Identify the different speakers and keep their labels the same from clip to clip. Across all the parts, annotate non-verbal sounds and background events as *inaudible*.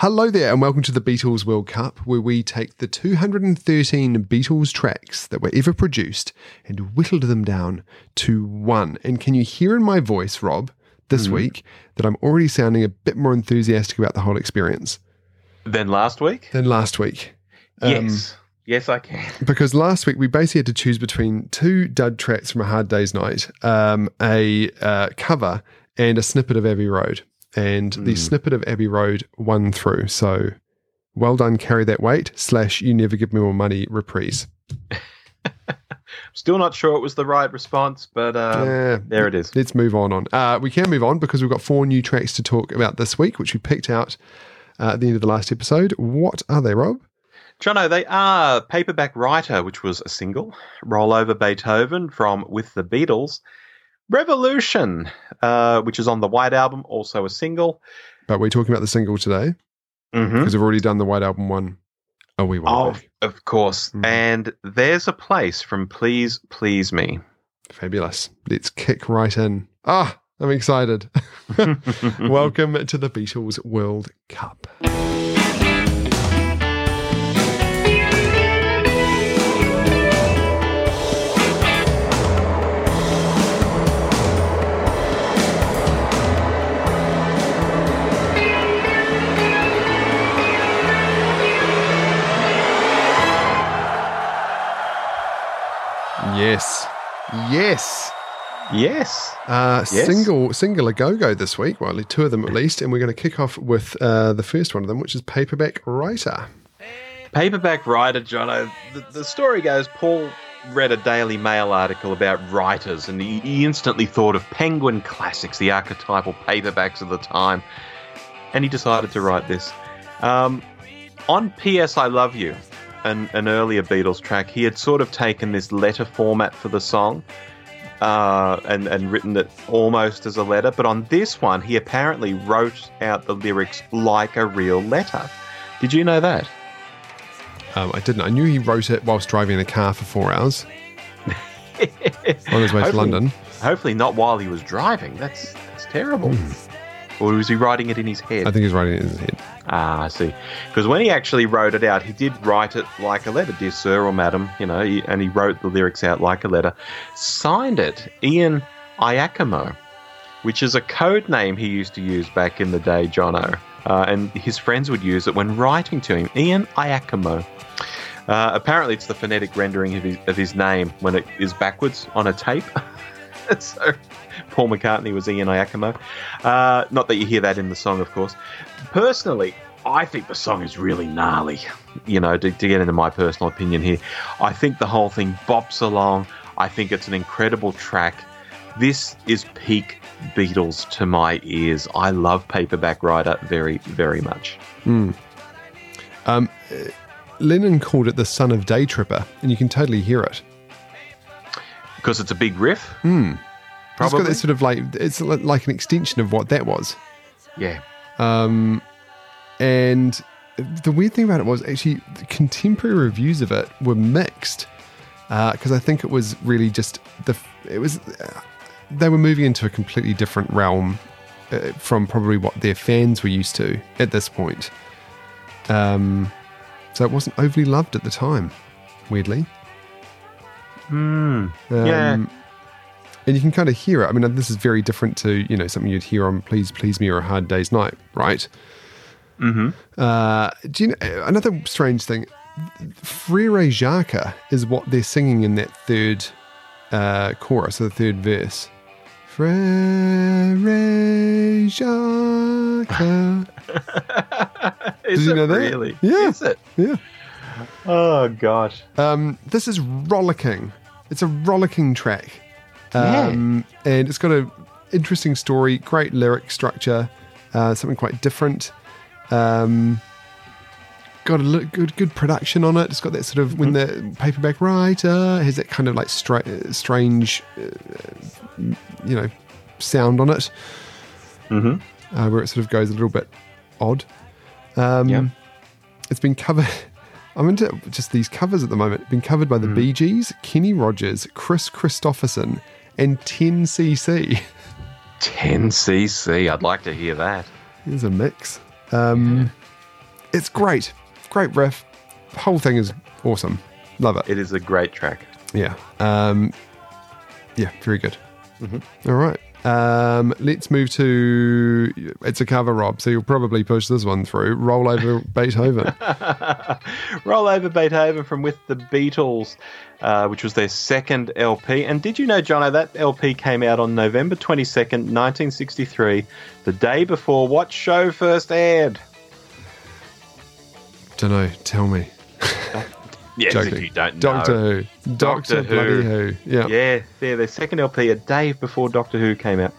Speaker 1: Hello there, and welcome to the Beatles World Cup, where we take the 213 Beatles tracks that were ever produced and whittled them down to one. And can you hear in my voice, Rob, this
Speaker 2: Mm-hmm.
Speaker 1: week, that I'm already sounding a bit more enthusiastic about the whole experience
Speaker 2: Than last week?
Speaker 1: than last week? Um,
Speaker 2: yes. Yes, I can. *laughs*
Speaker 1: because last week we basically had to choose between two dud tracks from A Hard Day's Night, um, a uh, cover, and a snippet of Abbey Road. And the snippet of Abbey Road won through. So well done, carry that weight, slash, you never give me more money reprise. *laughs*
Speaker 2: Still not sure it was the right response, but uh,
Speaker 1: Yeah,
Speaker 2: there it is.
Speaker 1: Let's move on. on. Uh, we can move on because we've got four new tracks to talk about this week, which we picked out uh, at the end of the last episode. What are they, Rob?
Speaker 2: Jono, they are Paperback Writer, which was a single, Roll Over Beethoven from With the Beatles, Revolution, uh, which is on the White Album, also a single.
Speaker 1: But we're talking about the single today
Speaker 2: Mm-hmm.
Speaker 1: because we've already done the White Album one a wee while
Speaker 2: Oh,
Speaker 1: back.
Speaker 2: of course.
Speaker 1: Mhm.
Speaker 2: And There's a Place from Please Please Me.
Speaker 1: Fabulous. Let's kick right in. Ah, I'm excited. *laughs* *laughs* Welcome to the Beatles World Cup. Yes. Yes.
Speaker 2: yes.
Speaker 1: Uh,
Speaker 2: Yes.
Speaker 1: Single, single a go go this week. Well, two of them at least, and we're going to kick off with uh, the first one of them, which is Paperback Writer.
Speaker 2: Paperback writer, Jono. The, the story goes Paul read a Daily Mail article about writers and he, he instantly thought of Penguin Classics, the archetypal paperbacks of the time, and he decided to write this. Um, on P.S. I Love You, an, an earlier Beatles track, he had sort of taken this letter format for the song. Uh, and, and written it almost as a letter, but on this one, he apparently wrote out the lyrics like a real letter. Did you know that?
Speaker 1: Um, I didn't. I knew he wrote it whilst driving in a car for four hours *laughs* on his way to London.
Speaker 2: Hopefully not while he was driving. That's that's terrible. Or was he writing it in his head?
Speaker 1: I think he's writing it in his head.
Speaker 2: ah, I see. Because when he actually wrote it out, he did write it like a letter, dear sir or madam, you know, and he wrote the lyrics out like a letter. Signed it, Ian Iachimo, which is a code name he used to use back in the day, Jono. Uh, and his friends would use it when writing to him, Ian Iachimo. Uh, apparently, it's the phonetic rendering of his, of his name when it is backwards on a tape. *laughs* *laughs* so, Paul McCartney was Ian Iachimo. Uh, not that you hear that in the song, of course. Personally, I think the song is really gnarly. You know, to, to get into my personal opinion here, I think the whole thing bops along. I think it's an incredible track. This is peak Beatles to my ears. I love Paperback Writer very, very much.
Speaker 1: Um, uh, Lennon called it the son of Day Tripper, and you can totally hear it.
Speaker 2: Because it's a big riff.
Speaker 1: Hmm. It's got
Speaker 2: Probably.
Speaker 1: that sort of like it's like an extension of what that was.
Speaker 2: Yeah.
Speaker 1: Um, and the weird thing about it was actually the contemporary reviews of it were mixed because I think it was really just the it was uh, they were moving into a completely different realm uh, from probably what their fans were used to at this point. Um, so it wasn't overly loved at the time, weirdly.
Speaker 2: Hmm.
Speaker 1: Um,
Speaker 2: Yeah.
Speaker 1: And you can kind of hear it. I mean, this is very different to you know something you'd hear on "Please Please Me" or "A Hard Day's Night," right?
Speaker 2: Mm-hmm.
Speaker 1: Uh, do you know another strange thing? Frere Jacques is what they're singing in that third uh, chorus, or the third verse. Frere Jacques. *laughs*
Speaker 2: Is
Speaker 1: you
Speaker 2: it
Speaker 1: know that?
Speaker 2: really?
Speaker 1: Yeah.
Speaker 2: Is it?
Speaker 1: yeah.
Speaker 2: Oh gosh.
Speaker 1: Um, this is rollicking. It's a rollicking track. Um, And it's got an interesting story, great lyric structure, uh, something quite different. Um, got a good good production on it. It's got that sort of when the paperback writer has that kind of like stra- strange, uh, you know, sound on it,
Speaker 2: Mm-hmm.
Speaker 1: uh, where it sort of goes a little bit odd. Um,
Speaker 2: Yeah.
Speaker 1: It's been covered. I'm into just these covers at the moment. Been covered by the Bee Gees, Kenny Rogers, Kris Kristofferson, and 10cc.
Speaker 2: 10cc. I'd like to hear that.
Speaker 1: There's a mix. Um, it's great. Great riff. The whole thing is awesome. Love it.
Speaker 2: It is a great track.
Speaker 1: Yeah. Um, yeah, very good. All right. Um, let's move to it's a cover, Rob. So you'll probably push this one through. Roll over *laughs* Beethoven.
Speaker 2: Roll over Beethoven from With the Beatles, uh, which was their second LP. And did you know, Jono, that LP came out on November 22nd, 1963, the day before what show first aired?
Speaker 1: Don't know. Tell me.
Speaker 2: Yes,
Speaker 1: Joking.
Speaker 2: if you don't
Speaker 1: Doctor
Speaker 2: know.
Speaker 1: Who. Doctor,
Speaker 2: Doctor Who.
Speaker 1: Who. Yeah.
Speaker 2: Yeah, yeah, their second LP, a day before Doctor Who came out.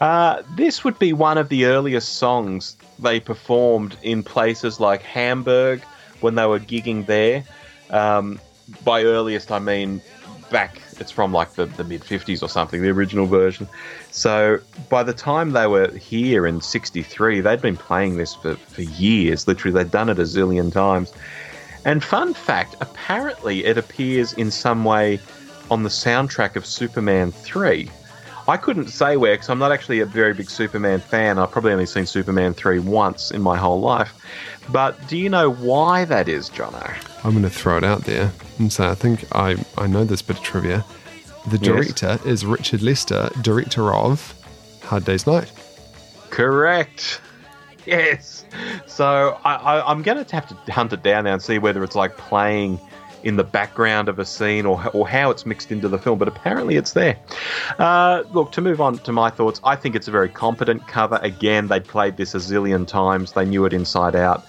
Speaker 2: Uh, this would be one of the earliest songs they performed in places like Hamburg when they were gigging there. Um, by earliest, I mean back, it's from like the, the mid 50s or something, the original version. So by the time they were here in 63, they'd been playing this for, for years. Literally, they'd done it a zillion times. And fun fact apparently, it appears in some way on the soundtrack of Superman 3. I couldn't say where because I'm not actually a very big Superman fan. I've probably only seen Superman 3 once in my whole life. But do you know why that is, Jono?
Speaker 1: I'm going to throw it out there and say I think I, I know this bit of trivia. The
Speaker 2: Yes.
Speaker 1: director is Richard Lester, director of Hard Day's Night.
Speaker 2: Correct. Yes. So I, I, I'm going to have to hunt it down now and see whether it's like playing in the background of a scene or, or how it's mixed into the film, but apparently it's there. Uh, look, to move on to my thoughts, I think it's a very competent cover. Again, they'd played this a zillion times, they knew it inside out.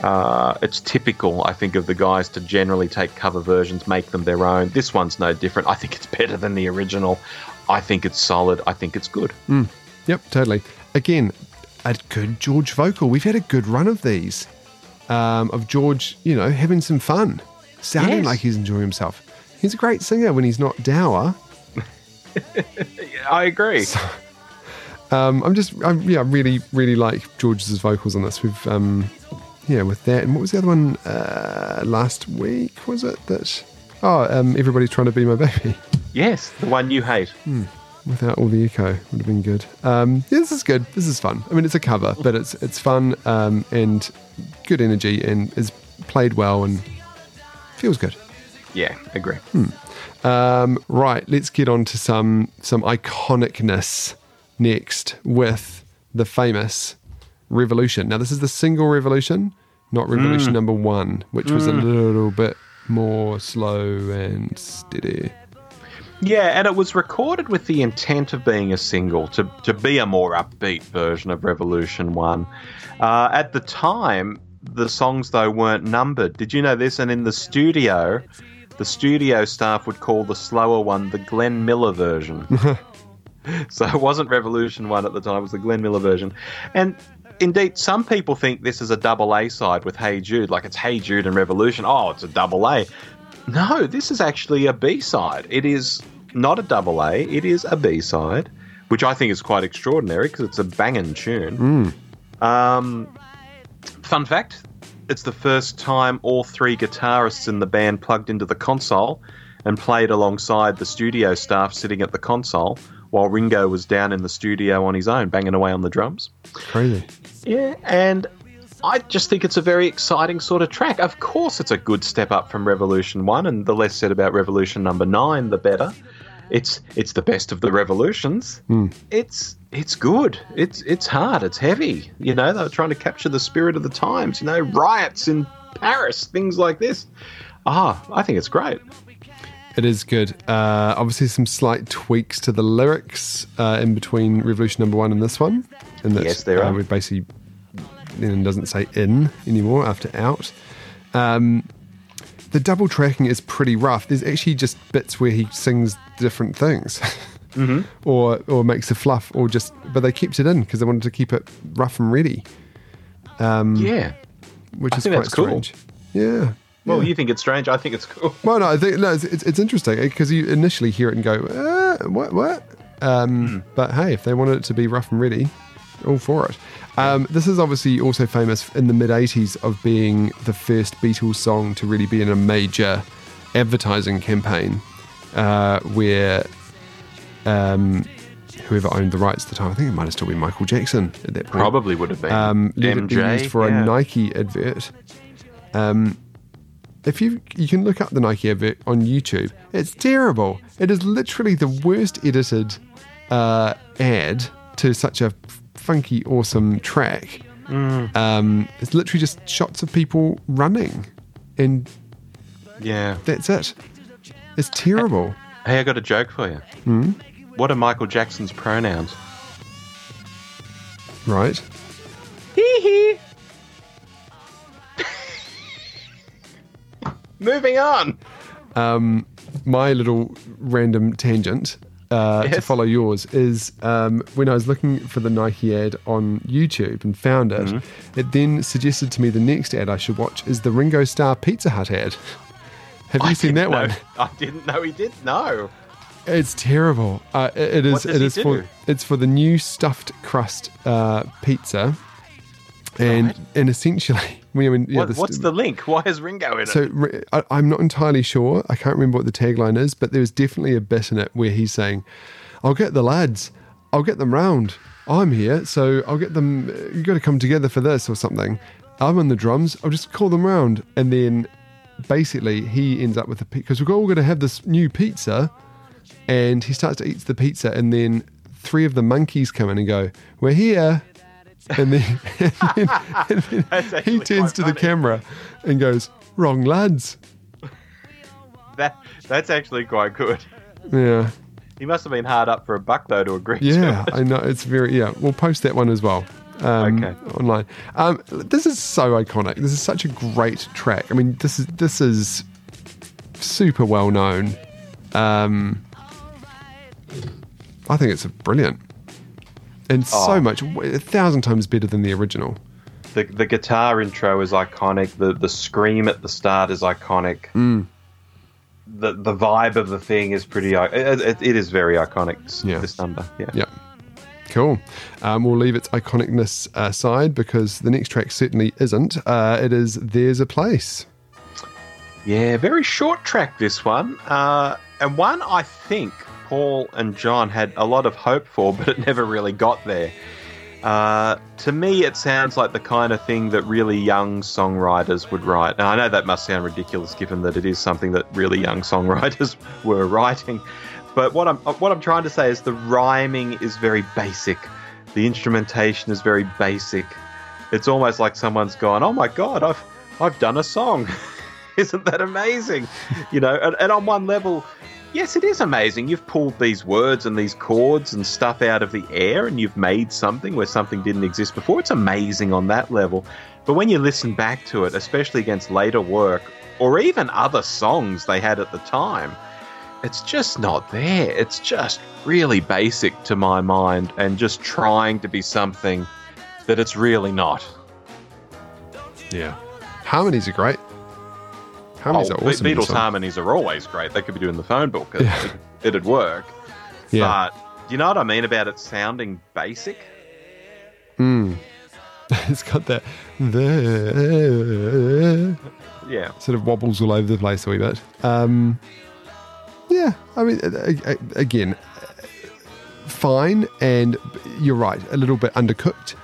Speaker 2: Uh, it's typical, I think, of the guys to generally take cover versions, make them their own. This one's no different. I think it's better than the original. I think it's solid. I think it's good.
Speaker 1: Yep, totally. Again, a good George vocal. We've had a good run of these. Um, of George, you know, having some fun, sounding
Speaker 2: Yes.
Speaker 1: like he's enjoying himself. He's a great singer when he's not dour. *laughs*
Speaker 2: I agree.
Speaker 1: Um, I'm just, I'm, yeah, I really, really like George's vocals on this. We've, um, yeah, with that. And what was the other one uh, last week? Was it that? Oh, um, everybody's trying to be my baby.
Speaker 2: Yes, the one you hate.
Speaker 1: Without all the echo, would have been good. Um, yeah, this is good. This is fun. I mean, it's a cover, but it's it's fun um, and good energy and is played well and feels good.
Speaker 2: Yeah, agree.
Speaker 1: Um, right, let's get on to some some iconicness next with the famous Revolution. Now, this is the single Revolution, not Revolution number one, which was a little bit more slow and steady.
Speaker 2: Yeah, and it was recorded with the intent of being a single, to, to be a more upbeat version of Revolution 1. Uh, at the time, the songs, though, weren't numbered. Did you know this? And in the studio, the studio staff would call the slower one the Glenn Miller version. *laughs* so it wasn't Revolution 1 at the time, it was the Glenn Miller version. And indeed, some people think this is a double A side with Hey Jude, like it's Hey Jude and Revolution. Oh, it's a double A. No, this is actually a B side. It is not a double A, it is a B side, which I think is quite extraordinary because it's a banging tune. Um, fun fact it's the first time all three guitarists in the band plugged into the console and played alongside the studio staff sitting at the console while Ringo was down in the studio on his own, banging away on the drums.
Speaker 1: Crazy.
Speaker 2: Yeah, and I just think it's a very exciting sort of track. Of course, it's a good step up from Revolution One, and the less said about Revolution Number Nine, the better. It's it's the best of the revolutions. It's it's good. It's it's hard. It's heavy. You know, they were trying to capture the spirit of the times. You know, riots in Paris, things like this. Ah, I think it's great.
Speaker 1: It is good. Uh, obviously, some slight tweaks to the lyrics uh, in between Revolution Number One and this one. And that,
Speaker 2: Yes, there
Speaker 1: uh,
Speaker 2: are.
Speaker 1: We basically Lennon doesn't say in anymore after out. Um, the double tracking is pretty rough. There's actually just bits where he sings different things, *laughs*
Speaker 2: Mm-hmm.
Speaker 1: or or makes a fluff, or just. But they kept it in because they wanted to keep it rough and ready,
Speaker 2: Yeah.
Speaker 1: which
Speaker 2: I
Speaker 1: is quite
Speaker 2: that's cool.
Speaker 1: strange. Yeah.
Speaker 2: Well,
Speaker 1: yeah.
Speaker 2: you think it's strange. I think it's cool.
Speaker 1: Well, no, I think no, it's, it's, it's interesting because you initially hear it and go, uh, "What? What?" Um, But hey, if they wanted it to be rough and ready, all for it. Um, this is obviously also famous in the mid '80s of being the first Beatles song to really be in a major advertising campaign, uh, where um, whoever owned the rights at the time. I think it might have still been Michael Jackson at that point.
Speaker 2: Probably would have been.
Speaker 1: um, let it be
Speaker 2: MJ,
Speaker 1: used for
Speaker 2: yeah.
Speaker 1: a Nike advert. Um, if you you can look up the Nike advert on YouTube, it's terrible. It is literally the worst edited uh, ad to such a funky, awesome track.
Speaker 2: Mm.
Speaker 1: Um, it's literally just shots of people running, and
Speaker 2: Yeah.
Speaker 1: that's it. It's terrible.
Speaker 2: Hey, I got a joke for you.
Speaker 1: Hmm?
Speaker 2: What are Michael Jackson's pronouns?
Speaker 1: Right?
Speaker 2: Hee hee. *laughs* Moving on.
Speaker 1: um, my little random tangent uh, to follow yours is um, when I was looking for the Nike ad on YouTube and found it,
Speaker 2: Mm-hmm.
Speaker 1: it then suggested to me the next ad I should watch is the Ringo Starr Pizza Hut ad. Have you
Speaker 2: I
Speaker 1: seen that
Speaker 2: didn't
Speaker 1: one? *laughs*
Speaker 2: I didn't know he did. No.
Speaker 1: It's terrible. Uh, it- it is. It is for. It's for the new stuffed crust uh, pizza, and
Speaker 2: Right.
Speaker 1: and essentially, mean, yeah,
Speaker 2: What,
Speaker 1: this-
Speaker 2: what's the link? Why is Ringo in it?
Speaker 1: So I, I'm not entirely sure. I can't remember what the tagline is, but there's definitely a bit in it where he's saying, "I'll get the lads. I'll get them round. I'm here, so I'll get them. Uh, you got to come together for this or something. I'm on the drums. I'll just call them round." And then basically he ends up with the because we're all going to have this new pizza, and he starts to eat the pizza, and then three of the Monkees come in and go, "We're here." *laughs* *laughs* And then, and then, and then he turns to the camera and goes, "Wrong lads."
Speaker 2: that that's actually quite good.
Speaker 1: Yeah,
Speaker 2: He must have been hard up for a buck though to agree
Speaker 1: yeah,
Speaker 2: to.
Speaker 1: I know. It's very yeah. We'll post that one as well. Um,
Speaker 2: Okay.
Speaker 1: Online. Um, this is so iconic. This is such a great track. I mean, this is this is super well known. Um, I think it's brilliant, and so
Speaker 2: Oh.
Speaker 1: much a thousand times better than the original.
Speaker 2: The the guitar intro is iconic. The the scream at the start is iconic.
Speaker 1: Mm.
Speaker 2: The the vibe of the thing is pretty. It, it, it is very iconic. This,
Speaker 1: Yeah.
Speaker 2: this number. Yeah.
Speaker 1: Yeah. Cool. Um, we'll leave its iconicness aside because the next track certainly isn't. Uh, it is There's a Place.
Speaker 2: Yeah, very short track this one, uh, and one I think Paul and John had a lot of hope for, but it never really got there. Uh, to me, it sounds like the kind of thing that really young songwriters would write. Now, I know that must sound ridiculous, given that it is something that really young songwriters *laughs* were writing. But what I'm what I'm trying to say is the rhyming is very basic, the instrumentation is very basic. It's almost like someone's gone, "Oh my god, I've I've done a song." *laughs* Isn't that amazing? You know, and, and on one level, yes, it is amazing. You've pulled these words and these chords and stuff out of the air and you've made something where something didn't exist before. It's amazing on that level. But when you listen back to it, especially against later work or even other songs they had at the time, it's just not there. It's just really basic to my mind and just trying to be something that it's really not.
Speaker 1: Yeah. Harmonies are great. Harmonies
Speaker 2: Oh,
Speaker 1: are awesome.
Speaker 2: Beatles harmonies are always great. They could be doing the phone book. It,
Speaker 1: Yeah.
Speaker 2: It'd work.
Speaker 1: Yeah.
Speaker 2: But do you know what I mean about it sounding basic?
Speaker 1: Mm. *laughs* it's got that the
Speaker 2: Yeah.
Speaker 1: sort of wobbles all over the place a wee bit. Um, yeah, I mean, again, fine, and you're right, a little bit undercooked,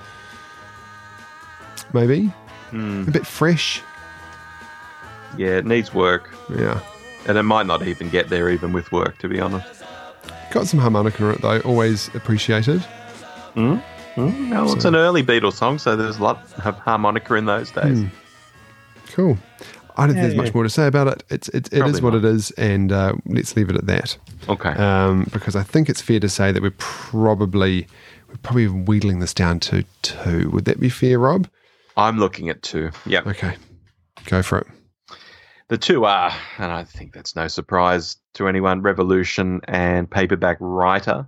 Speaker 1: maybe
Speaker 2: Hmm.
Speaker 1: a bit fresh.
Speaker 2: Yeah, it needs work.
Speaker 1: Yeah,
Speaker 2: And it might not even get there even with work, to be honest.
Speaker 1: got some harmonica in it though. Always appreciated.
Speaker 2: Mm? Mm? No, it's
Speaker 1: So-
Speaker 2: an early Beatles song, so there's a lot of harmonica in those days.
Speaker 1: Hmm. Cool. I don't think
Speaker 2: Yeah,
Speaker 1: there's much more to say about it. It's it, it is
Speaker 2: Probably
Speaker 1: what
Speaker 2: not.
Speaker 1: it is, and uh, let's leave it at that.
Speaker 2: Okay.
Speaker 1: um, because I think it's fair to say that we're probably we're probably wheedling this down to two. Would that be fair, Rob?
Speaker 2: I'm looking at two. Yep.
Speaker 1: Okay, go for it.
Speaker 2: The two are, and I think that's no surprise to anyone, Revolution and Paperback Writer.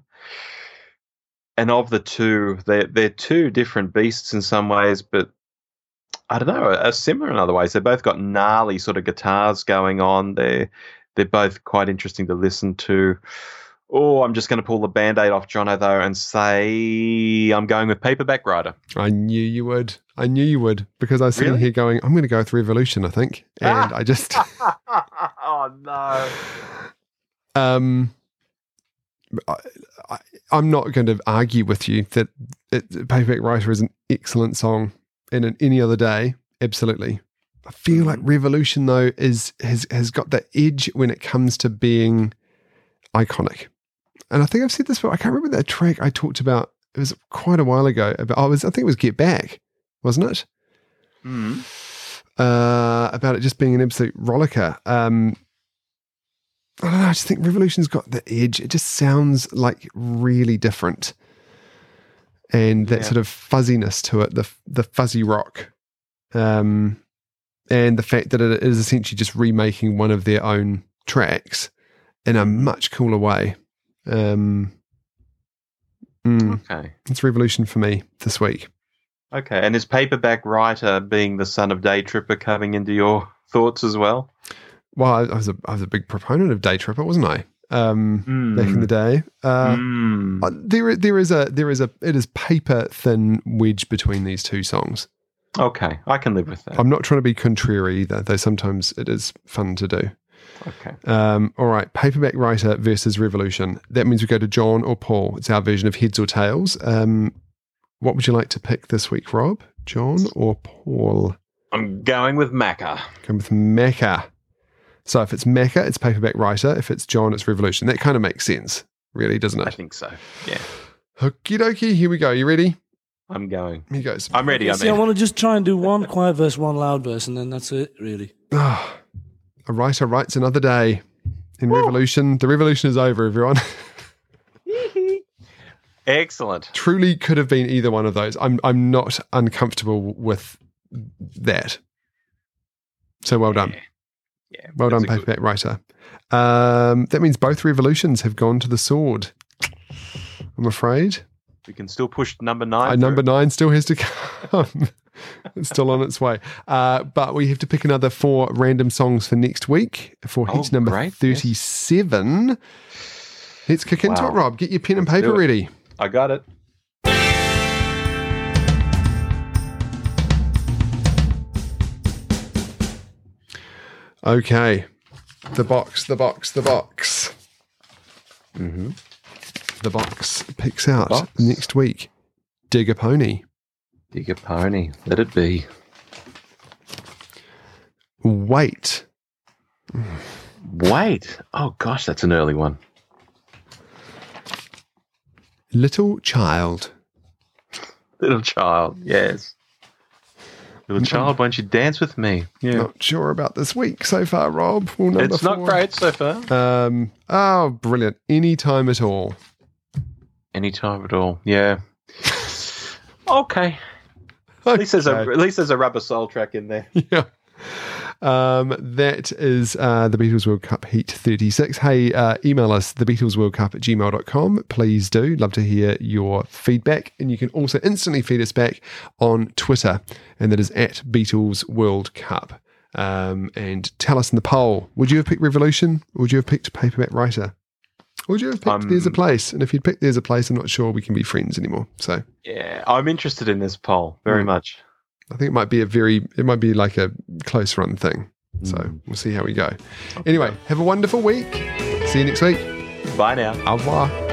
Speaker 2: And of the two, they're, they're two different beasts in some ways, but I don't know, are similar in other ways. They've both got gnarly sort of guitars going on. They're, they're both quite interesting to listen to. Oh, I'm just going to pull the band aid off Jono, though, and say I'm going with Paperback Writer.
Speaker 1: I knew you would. I knew you would because I was sitting
Speaker 2: Really?
Speaker 1: here going, I'm going to go with Revolution. I think, *laughs* and I just, *laughs*
Speaker 2: oh, no. *laughs*
Speaker 1: um, I, I, I'm not going to argue with you that it, Paperback Writer is an excellent song, and in any other day, absolutely. I feel like Revolution though is has has got that edge when it comes to being iconic. And I think I've said this before. I can't remember that track I talked about. It was quite a while ago. About I was I think it was Get Back, wasn't it?
Speaker 2: Mm.
Speaker 1: Uh, about it just being an absolute rollicker. Um, I don't know. I just think Revolution's got the edge. It just sounds like really different, and that
Speaker 2: Yeah.
Speaker 1: sort of fuzziness to it, the the fuzzy rock, um, and the fact that it is essentially just remaking one of their own tracks in a much cooler way. Um, mm,
Speaker 2: Okay.
Speaker 1: it's Revolution for me this week.
Speaker 2: Okay. And is paperback writer being the son of Day Tripper coming into your *laughs* thoughts as well?
Speaker 1: Well, I, I was a I was a big proponent of Day Tripper, wasn't I? Um, back in the day. Uh,
Speaker 2: Mm.
Speaker 1: there, there is a, there is a, it is paper thin wedge between these two songs.
Speaker 2: Okay. I can live with that.
Speaker 1: I'm not trying to be contrary either, though sometimes it is fun to do.
Speaker 2: Okay.
Speaker 1: Um, all right, paperback writer versus revolution. That means we go to John or Paul. It's our version of heads or tails. Um, what would you like to pick this week, Rob? John or Paul?
Speaker 2: I'm going with Macca.
Speaker 1: Go with Macca. So if it's Macca, it's paperback writer. If it's John, it's revolution. That kind of makes sense, really, doesn't it?
Speaker 2: I think so. Yeah.
Speaker 1: Okie dokie, here we go. You ready?
Speaker 2: I'm going.
Speaker 1: Here goes.
Speaker 2: I'm ready. I
Speaker 3: See, I want to just try and do one quiet verse, one loud verse, and then that's it, really.
Speaker 1: A writer writes another day. In revolution, the revolution is over, everyone. *laughs*
Speaker 2: excellent.
Speaker 1: Truly could have been either one of those. I'm I'm not uncomfortable with that. So well done.
Speaker 2: Yeah. Yeah.
Speaker 1: Well done,
Speaker 2: that's a good-
Speaker 1: paperback writer. Um, that means both revolutions have gone to the sword. I'm afraid.
Speaker 2: We can still push number nine.
Speaker 1: Uh, number nine still has to *laughs* come. It's still on its way. Uh, but we have to pick another four random songs for next week for
Speaker 2: Oh,
Speaker 1: heat number
Speaker 2: great, yes.
Speaker 1: 37. Let's kick into it, Rob. Get your pen and
Speaker 2: Let's
Speaker 1: paper ready.
Speaker 2: I got it.
Speaker 1: Okay. The box, the box, the box.
Speaker 2: Mm-hmm.
Speaker 1: The box picks out
Speaker 2: Box.
Speaker 1: next week. Dig a pony.
Speaker 2: Dig a pony. Let it be.
Speaker 1: Wait.
Speaker 2: Wait. Oh gosh, that's an early one.
Speaker 1: Little child.
Speaker 2: Little child. Yes. Little child, won't you dance with me? Yeah.
Speaker 1: Not sure about this week so far, Rob. Well, number
Speaker 2: it's not
Speaker 1: four.
Speaker 2: great so far.
Speaker 1: Um, oh, brilliant. Anytime at all.
Speaker 2: Anytime at all. Yeah. *laughs* okay. At least there's a at least there's a rubber soul track in there. *laughs*
Speaker 1: yeah. Um, that is uh, the Beatles World Cup Heat 36. Hey, uh, email us, the Beatles World Cup at gmail.com. Please do. Love to hear your feedback. And you can also instantly feed us back on Twitter, and that is at Beatles World Cup. Um, and tell us in the poll would you have picked Revolution or would you have picked Paperback Writer? Or would you have picked
Speaker 2: Um,
Speaker 1: There's a Place? And if you'd picked There's a Place, I'm not sure we can be friends anymore. So
Speaker 2: Yeah. I'm interested in this poll very
Speaker 1: Hmm.
Speaker 2: much.
Speaker 1: I think it might be a very, it might be like a close run thing. So
Speaker 2: Mm.
Speaker 1: we'll see how we go. Anyway, have a wonderful week. See you next week.
Speaker 2: Bye now.
Speaker 1: Au revoir.